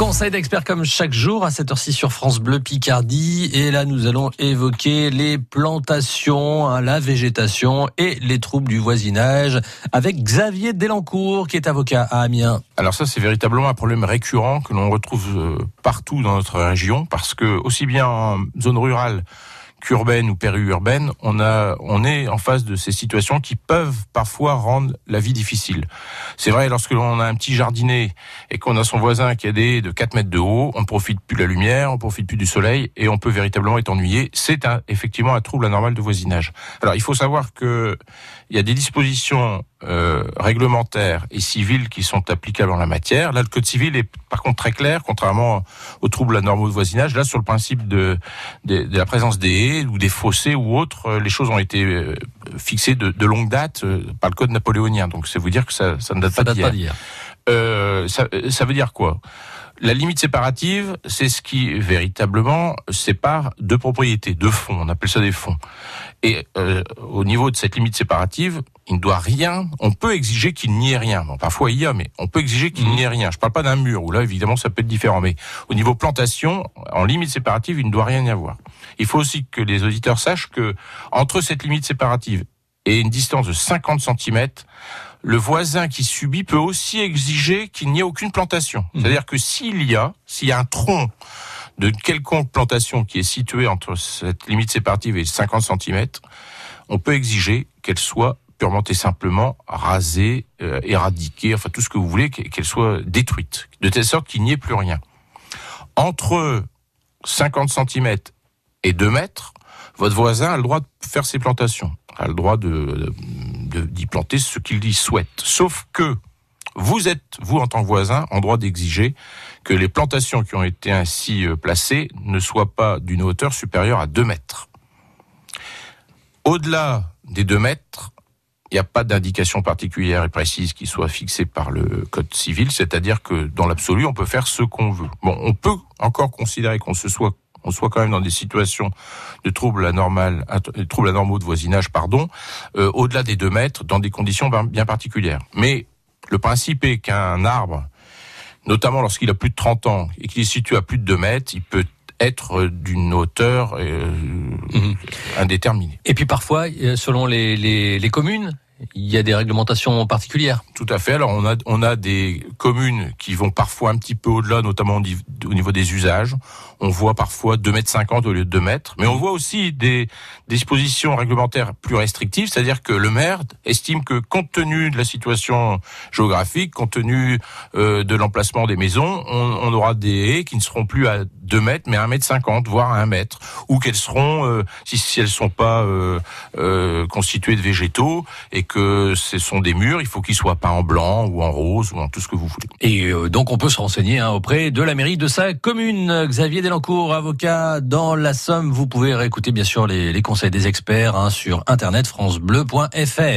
Conseil d'experts comme chaque jour à cette heure-ci sur France Bleu Picardie. Et là, nous allons évoquer les plantations, hein, la végétation et les troubles du voisinage avec Xavier Delancourt qui est avocat à Amiens. Alors ça, c'est véritablement un problème récurrent que l'on retrouve euh, partout dans notre région parce que aussi bien en zone rurale qu'urbaine ou périurbaine, on a, on est en face de ces situations qui peuvent parfois rendre la vie difficile. C'est vrai, lorsque l'on a un petit jardinet et qu'on a son voisin qui a des de 4 mètres de haut, on profite plus de la lumière, on profite plus du soleil et on peut véritablement être ennuyé. C'est un, effectivement un trouble anormal de voisinage. Alors, il faut savoir que il y a des dispositions euh, réglementaires et civiles qui sont applicables en la matière. Là, le code civil est par contre très clair, contrairement aux troubles anormaux de voisinage. Là, sur le principe de, de, de la présence des haies ou des fossés ou autres, euh, les choses ont été euh, fixées de, de longue date euh, par le code napoléonien. Donc, c'est vous dire que ça, ça ne date Ça pas d'hier. Euh, ça, ça veut dire quoi? La limite séparative, c'est ce qui véritablement sépare deux propriétés, deux fonds. On appelle ça des fonds. Et euh, au niveau de cette limite séparative, il ne doit rien. On peut exiger qu'il n'y ait rien. Bon, parfois il y a, mais on peut exiger qu'il Mhm. n'y ait rien. Je parle pas d'un mur où là, évidemment, ça peut être différent. Mais au niveau plantation, en limite séparative, il ne doit rien y avoir. Il faut aussi que les auditeurs sachent que entre cette limite séparative et une distance de 50 cm, le voisin qui subit peut aussi exiger qu'il n'y ait aucune plantation. Mhm. C'est-à-dire que s'il y a, s'il y a un tronc de quelconque plantation qui est situé entre cette limite séparative et 50 cm, on peut exiger qu'elle soit purement et simplement rasée, euh, éradiquée, enfin tout ce que vous voulez, qu'elle soit détruite, de telle sorte qu'il n'y ait plus rien. Entre 50 cm et 2 mètres, votre voisin a le droit de faire ses plantations, a le droit de d'y planter ce qu'il y souhaite. Sauf que vous êtes, vous en tant que voisin, en droit d'exiger que les plantations qui ont été ainsi euh, placées ne soient pas d'une hauteur supérieure à 2 mètres. Au-delà des 2 mètres, il n'y a pas d'indication particulière et précise qui soit fixée par le Code civil, c'est-à-dire que dans l'absolu, on peut faire ce qu'on veut. Bon, on peut encore considérer qu'on se soit on soit quand même dans des situations de troubles anormaux, troubles anormaux de voisinage, pardon, euh, au-delà des 2 mètres, dans des conditions bien particulières. Mais le principe est qu'un arbre, notamment lorsqu'il a plus de 30 ans et qu'il est situé à plus de 2 mètres, il peut être d'une hauteur euh, Mhm. indéterminée. Et puis parfois, euh, selon les, les, les communes, il y a des réglementations particulières. Tout à fait. Alors on a on a des communes qui vont parfois un petit peu au-delà, notamment au niveau des usages. On voit parfois 2 mètres 50 au lieu de 2 mètres, mais on voit aussi des dispositions réglementaires plus restrictives, c'est-à-dire que le maire estime que compte tenu de la situation géographique, compte tenu euh, de l'emplacement des maisons, on, on aura des haies qui ne seront plus à 2 mètres, mais à 1 mètre 50, voire à 1 mètre, ou qu'elles seront, euh, si, elles sont pas euh, euh, constituées de végétaux, et que ce sont des murs, il faut qu'ils soient peints en blanc ou en rose ou en tout ce que vous voulez. Et donc on peut se renseigner hein, auprès de la mairie de sa commune. Xavier Delancourt, avocat dans la Somme. Vous pouvez réécouter bien sûr les, les conseils des experts hein, sur internet francebleu.fr.